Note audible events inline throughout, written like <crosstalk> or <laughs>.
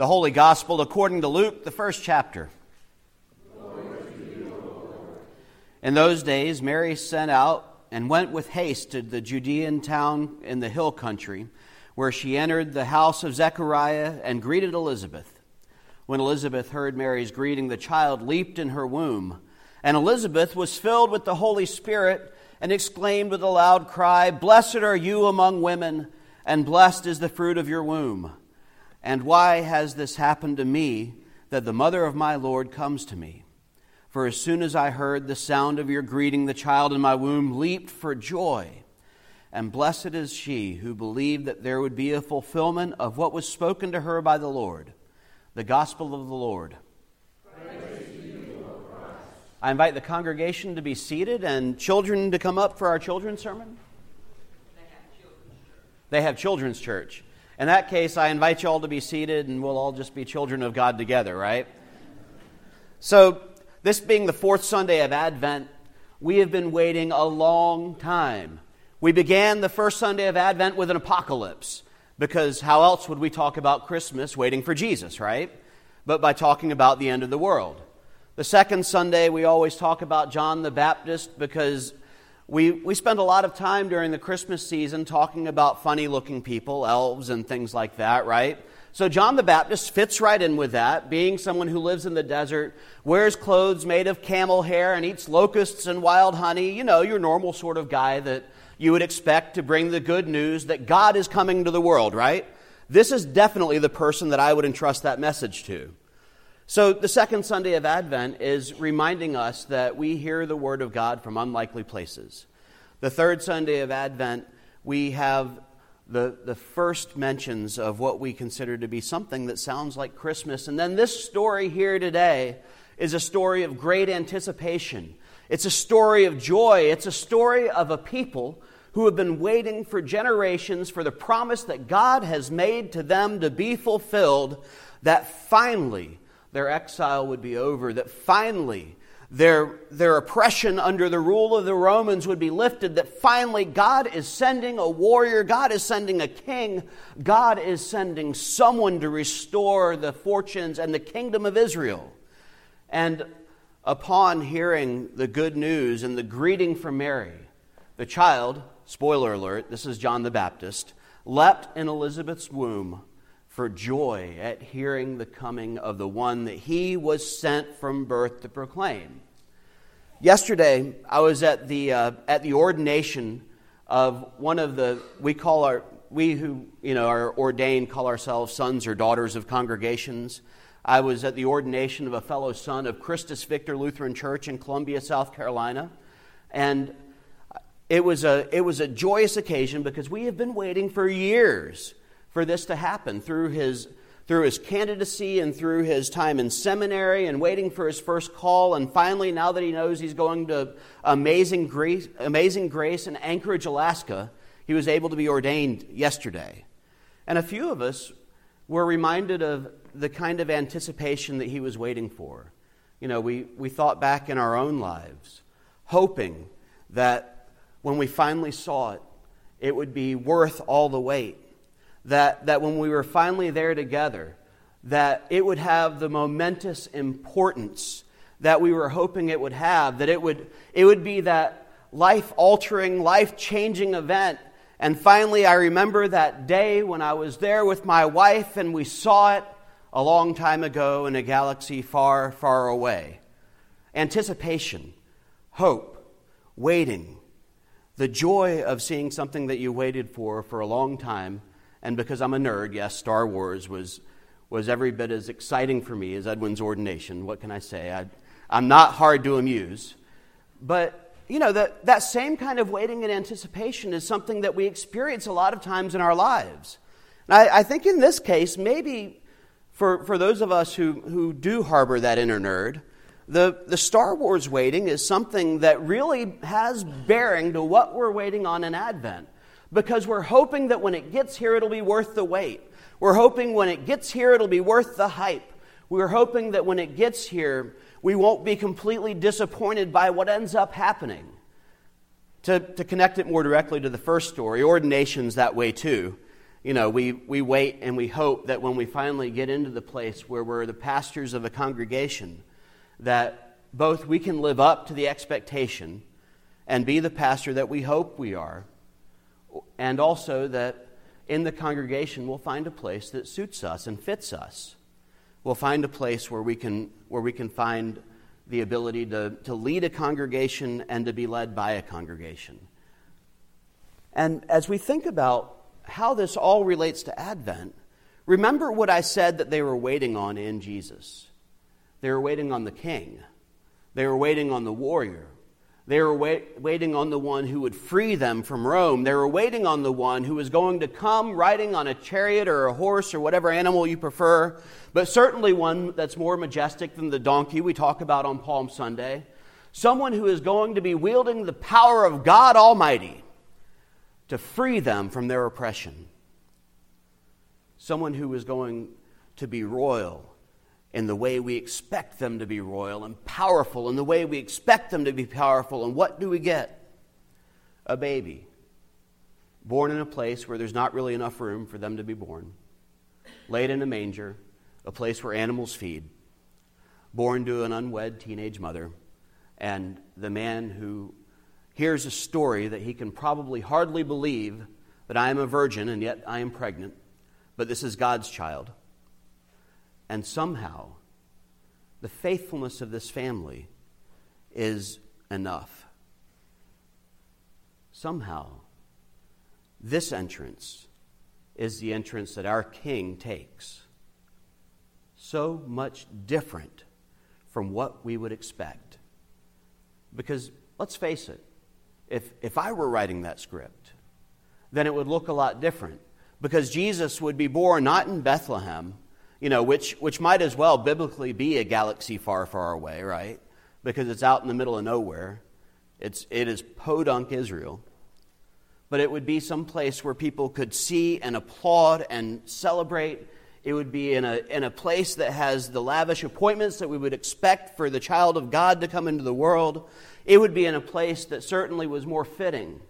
The Holy Gospel according to Luke, the first chapter. In those days, Mary sent out and went with haste to the Judean town in the hill country, where she entered the house of Zechariah and greeted Elizabeth. When Elizabeth heard Mary's greeting, the child leaped in her womb. And Elizabeth was filled with the Holy Spirit and exclaimed with a loud cry, Blessed are you among women, and blessed is the fruit of your womb. And why has this happened to me that the mother of my Lord comes to me? For as soon as I heard the sound of your greeting, the child in my womb leaped for joy. And blessed is she who believed that there would be a fulfillment of what was spoken to her by the Lord. The Gospel of the Lord. I invite the congregation to be seated and children to come up for our children's sermon. They have children's church. In that case, I invite you all to be seated and we'll all just be children of God together, right? So, this being the fourth Sunday of Advent, we have been waiting a long time. We began the first Sunday of Advent with an apocalypse, because how else would we talk about Christmas waiting for Jesus, right? But by talking about the end of the world. The second Sunday, we always talk about John the Baptist because we, we spend a lot of time during the Christmas season talking about funny looking people, elves, and things like that, right? So John the Baptist fits right in with that, being someone who lives in the desert, wears clothes made of camel hair, and eats locusts and wild honey. You know, your normal sort of guy that you would expect to bring the good news that God is coming to the world, right? This is definitely the person that I would entrust that message to. So, the second Sunday of Advent is reminding us that we hear the Word of God from unlikely places. The third Sunday of Advent, we have the, the first mentions of what we consider to be something that sounds like Christmas. And then this story here today is a story of great anticipation. It's a story of joy. It's a story of a people who have been waiting for generations for the promise that God has made to them to be fulfilled, that finally, their exile would be over, that finally their, their oppression under the rule of the Romans would be lifted, that finally God is sending a warrior, God is sending a king, God is sending someone to restore the fortunes and the kingdom of Israel. And upon hearing the good news and the greeting from Mary, the child, spoiler alert, this is John the Baptist, leapt in Elizabeth's womb for joy at hearing the coming of the one that he was sent from birth to proclaim. Yesterday, I was at the, uh, at the ordination of one of the, we call our, we who you know, are ordained call ourselves sons or daughters of congregations. I was at the ordination of a fellow son of Christus Victor Lutheran Church in Columbia, South Carolina. And it was a, it was a joyous occasion because we have been waiting for years for this to happen through his, through his candidacy and through his time in seminary and waiting for his first call. And finally, now that he knows he's going to Amazing Grace, Amazing Grace in Anchorage, Alaska, he was able to be ordained yesterday. And a few of us were reminded of the kind of anticipation that he was waiting for. You know, we, we thought back in our own lives, hoping that when we finally saw it, it would be worth all the wait that, that when we were finally there together, that it would have the momentous importance that we were hoping it would have, that it would, it would be that life altering, life changing event. And finally, I remember that day when I was there with my wife and we saw it a long time ago in a galaxy far, far away. Anticipation, hope, waiting, the joy of seeing something that you waited for for a long time and because I'm a nerd, yes, Star Wars was, was every bit as exciting for me as Edwin's ordination. What can I say? I, I'm not hard to amuse. But, you know, that, that same kind of waiting and anticipation is something that we experience a lot of times in our lives. And I, I think in this case, maybe for, for those of us who, who do harbor that inner nerd, the, the Star Wars waiting is something that really has bearing to what we're waiting on in Advent because we're hoping that when it gets here, it'll be worth the wait. We're hoping when it gets here, it'll be worth the hype. We're hoping that when it gets here, we won't be completely disappointed by what ends up happening. To, to connect it more directly to the first story, ordination's that way too. you know, we, we wait and we hope that when we finally get into the place where we're the pastors of a congregation, that both we can live up to the expectation and be the pastor that we hope we are, and also that in the congregation we'll find a place that suits us and fits us. We'll find a place where we can, where we can find the ability to, to lead a congregation and to be led by a congregation. And as we think about how this all relates to Advent, remember what I said that they were waiting on in Jesus. They were waiting on the king, they were waiting on the warrior. They were wait, waiting on the one who would free them from Rome. They were waiting on the one who was going to come riding on a chariot or a horse or whatever animal you prefer, but certainly one that's more majestic than the donkey we talk about on Palm Sunday. Someone who is going to be wielding the power of God Almighty to free them from their oppression. Someone who is going to be royal in the way we expect them to be royal and powerful in the way we expect them to be powerful. And what do we get? A baby born in a place where there's not really enough room for them to be born, laid in a manger, a place where animals feed, born to an unwed teenage mother, and the man who hears a story that he can probably hardly believe that I am a virgin and yet I am pregnant, but this is God's child. And somehow, the faithfulness of this family is enough. Somehow, this entrance is the entrance that our King takes. So much different from what we would expect. Because let's face it, if, if I were writing that script, then it would look a lot different because Jesus would be born not in Bethlehem, you know, which, which might as well biblically be a galaxy far, far away, right? Because it's out in the middle of nowhere. It's, it is podunk Israel. But it would be some place where people could see and applaud and celebrate. It would be in a, in a place that has the lavish appointments that we would expect for the child of God to come into the world it would be in a place that certainly was more fitting.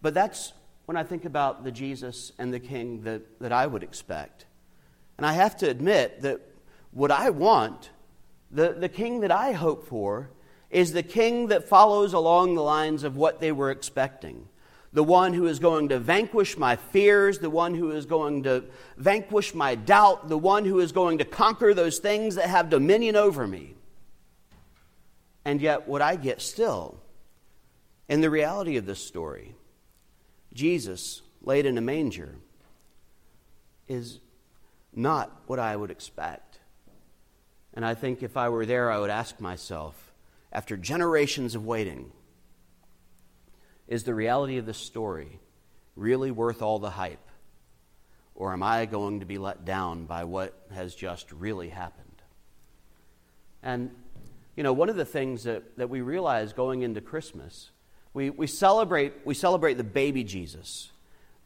But that's when I think about the Jesus and the King that, that I would expect. And I have to admit that what I want, the, the King that I hope for, is the King that follows along the lines of what they were expecting. The one who is going to vanquish my fears, the one who is going to vanquish my doubt, the one who is going to conquer those things that have dominion over me. And yet, what I get still, in the reality of this story, Jesus laid in a manger is not what I would expect. And I think if I were there, I would ask myself, after generations of waiting, is the reality of this story really worth all the hype? Or am I going to be let down by what has just really happened? And you know, one of the things that, that we realize going into Christmas, we, we, celebrate, we celebrate the baby Jesus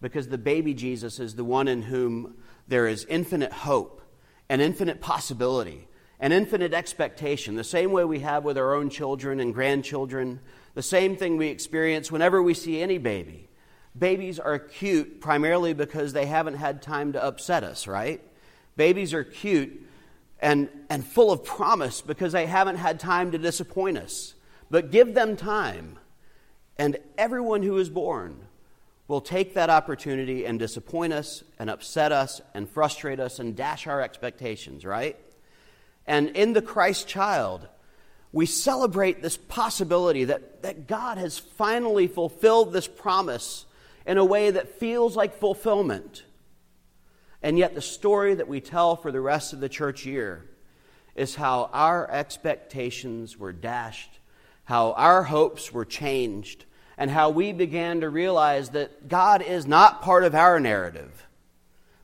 because the baby Jesus is the one in whom there is infinite hope and infinite possibility and infinite expectation, the same way we have with our own children and grandchildren, the same thing we experience whenever we see any baby. Babies are cute primarily because they haven't had time to upset us, right? Babies are cute and, and full of promise because they haven't had time to disappoint us. But give them time, and everyone who is born will take that opportunity and disappoint us and upset us and frustrate us and dash our expectations, right? And in the Christ child, we celebrate this possibility that, that God has finally fulfilled this promise in a way that feels like fulfillment. And yet, the story that we tell for the rest of the church year is how our expectations were dashed, how our hopes were changed, and how we began to realize that God is not part of our narrative,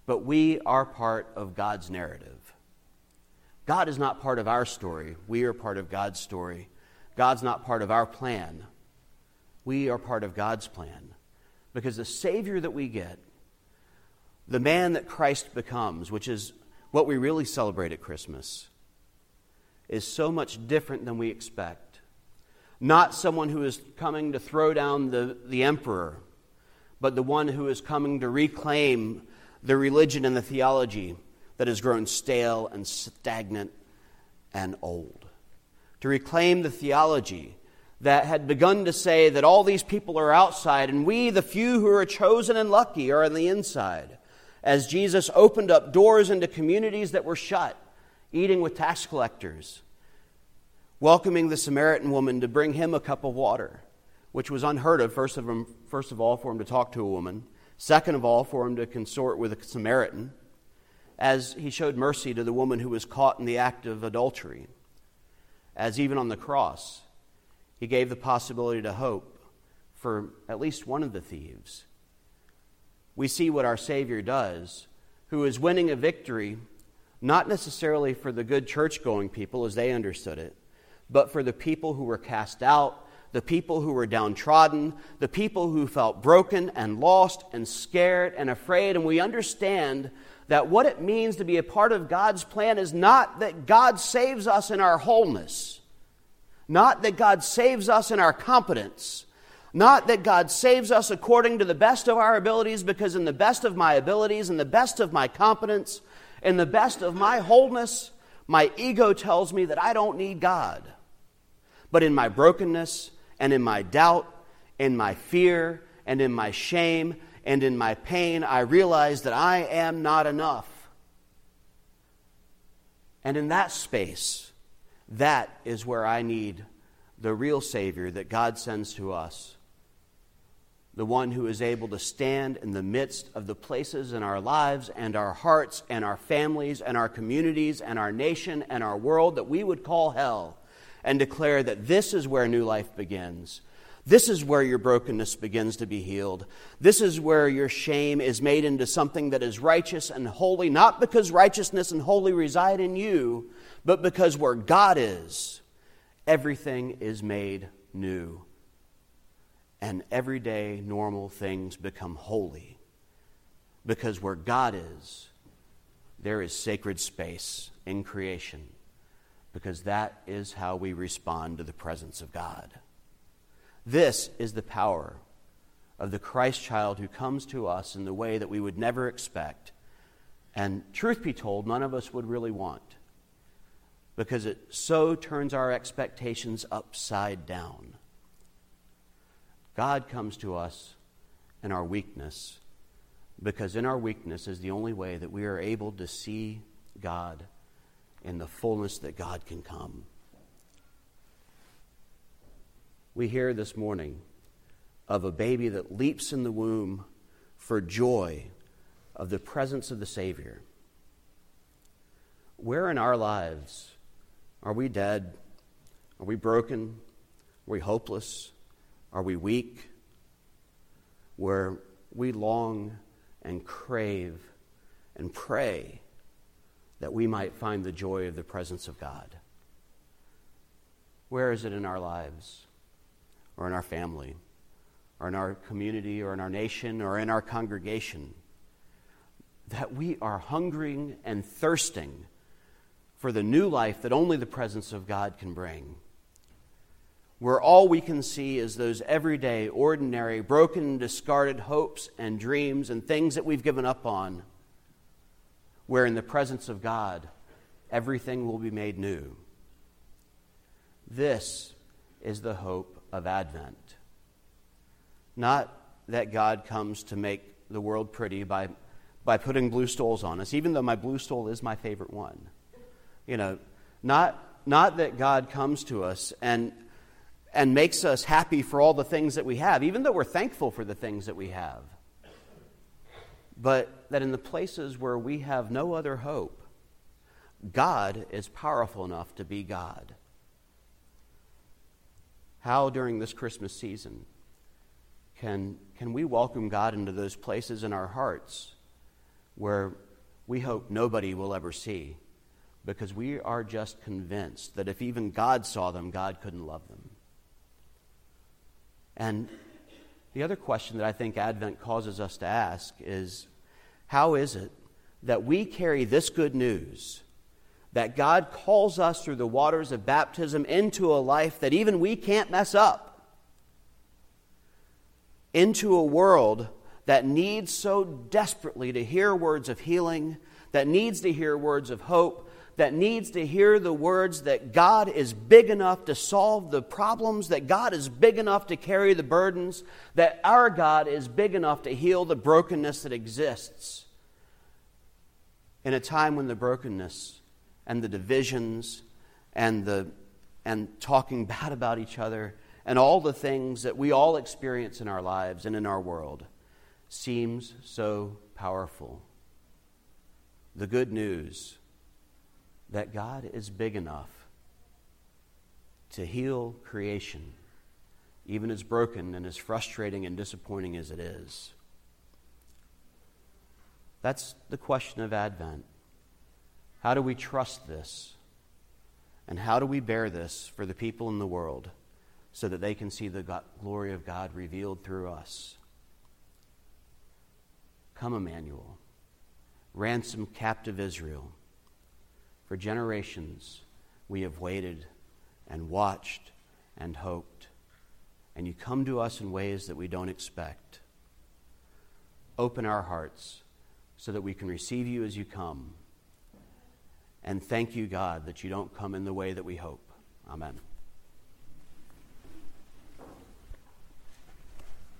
but we are part of God's narrative. God is not part of our story, we are part of God's story. God's not part of our plan, we are part of God's plan. Because the Savior that we get the man that Christ becomes, which is what we really celebrate at Christmas, is so much different than we expect. Not someone who is coming to throw down the, the emperor, but the one who is coming to reclaim the religion and the theology that has grown stale and stagnant and old. To reclaim the theology that had begun to say that all these people are outside and we, the few who are chosen and lucky, are on the inside. As Jesus opened up doors into communities that were shut, eating with tax collectors, welcoming the Samaritan woman to bring him a cup of water, which was unheard of, first of, him, first of all, for him to talk to a woman, second of all, for him to consort with a Samaritan, as he showed mercy to the woman who was caught in the act of adultery, as even on the cross, he gave the possibility to hope for at least one of the thieves. We see what our Savior does, who is winning a victory, not necessarily for the good church going people as they understood it, but for the people who were cast out, the people who were downtrodden, the people who felt broken and lost and scared and afraid. And we understand that what it means to be a part of God's plan is not that God saves us in our wholeness not that God saves us in our competence. Not that God saves us according to the best of our abilities, because in the best of my abilities, in the best of my competence, in the best of my wholeness, my ego tells me that I don't need God. But in my brokenness and in my doubt, in my fear and in my shame and in my pain, I realize that I am not enough. And in that space, that is where I need the real Savior that God sends to us. The one who is able to stand in the midst of the places in our lives and our hearts and our families and our communities and our nation and our world that we would call hell and declare that this is where new life begins. This is where your brokenness begins to be healed. This is where your shame is made into something that is righteous and holy, not because righteousness and holy reside in you, but because where God is, everything is made new. And everyday normal things become holy. Because where God is, there is sacred space in creation. Because that is how we respond to the presence of God. This is the power of the Christ child who comes to us in the way that we would never expect. And truth be told, none of us would really want because it so turns our expectations upside down. God comes to us in our weakness because in our weakness is the only way that we are able to see God in the fullness that God can come. We hear this morning of a baby that leaps in the womb for joy of the presence of the Savior. Where in our lives are we dead? Are we broken? Are we hopeless? Are we weak? Where we long and crave and pray that we might find the joy of the presence of God. Where is it in our lives, or in our family, or in our community, or in our nation, or in our congregation, that we are hungering and thirsting for the new life that only the presence of God can bring. Where all we can see is those everyday, ordinary, broken, discarded hopes and dreams and things that we've given up on. Where in the presence of God, everything will be made new. This is the hope of Advent. Not that God comes to make the world pretty by, by putting blue stoles on us, even though my blue stole is my favorite one. You know, not, not that God comes to us and, and makes us happy for all the things that we have, even though we're thankful for the things that we have. But that in the places where we have no other hope, God is powerful enough to be God. How during this Christmas season can, can we welcome God into those places in our hearts where we hope nobody will ever see? because we are just convinced that if even God saw them, God couldn't love them. And the other question that I think Advent causes us to ask is how is it that we carry this good news that God calls us through the waters of baptism into a life that even we can't mess up, into a world that needs so desperately to hear words of healing, that needs to hear words of hope, that needs to hear the words that God is big enough to solve the problems, that God is big enough to carry the burdens, that our God is big enough to heal the brokenness that exists. In a time when the brokenness and the divisions and the and talking <laughs> bad about each other and all the things that we all experience in our lives and in our world seems so powerful. The good news that God is big enough to heal creation, even as broken and as frustrating and disappointing as it is. That's the question of Advent. How do we trust this? And how do we bear this for the people in the world so that they can see the God, glory of God revealed through us? Come, Emmanuel. Ransom captive Israel. For generations, we have waited and watched and hoped. And you come to us in ways that we don't expect. Open our hearts so that we can receive you as you come. And thank you, God, that you don't come in the way that we hope. Amen.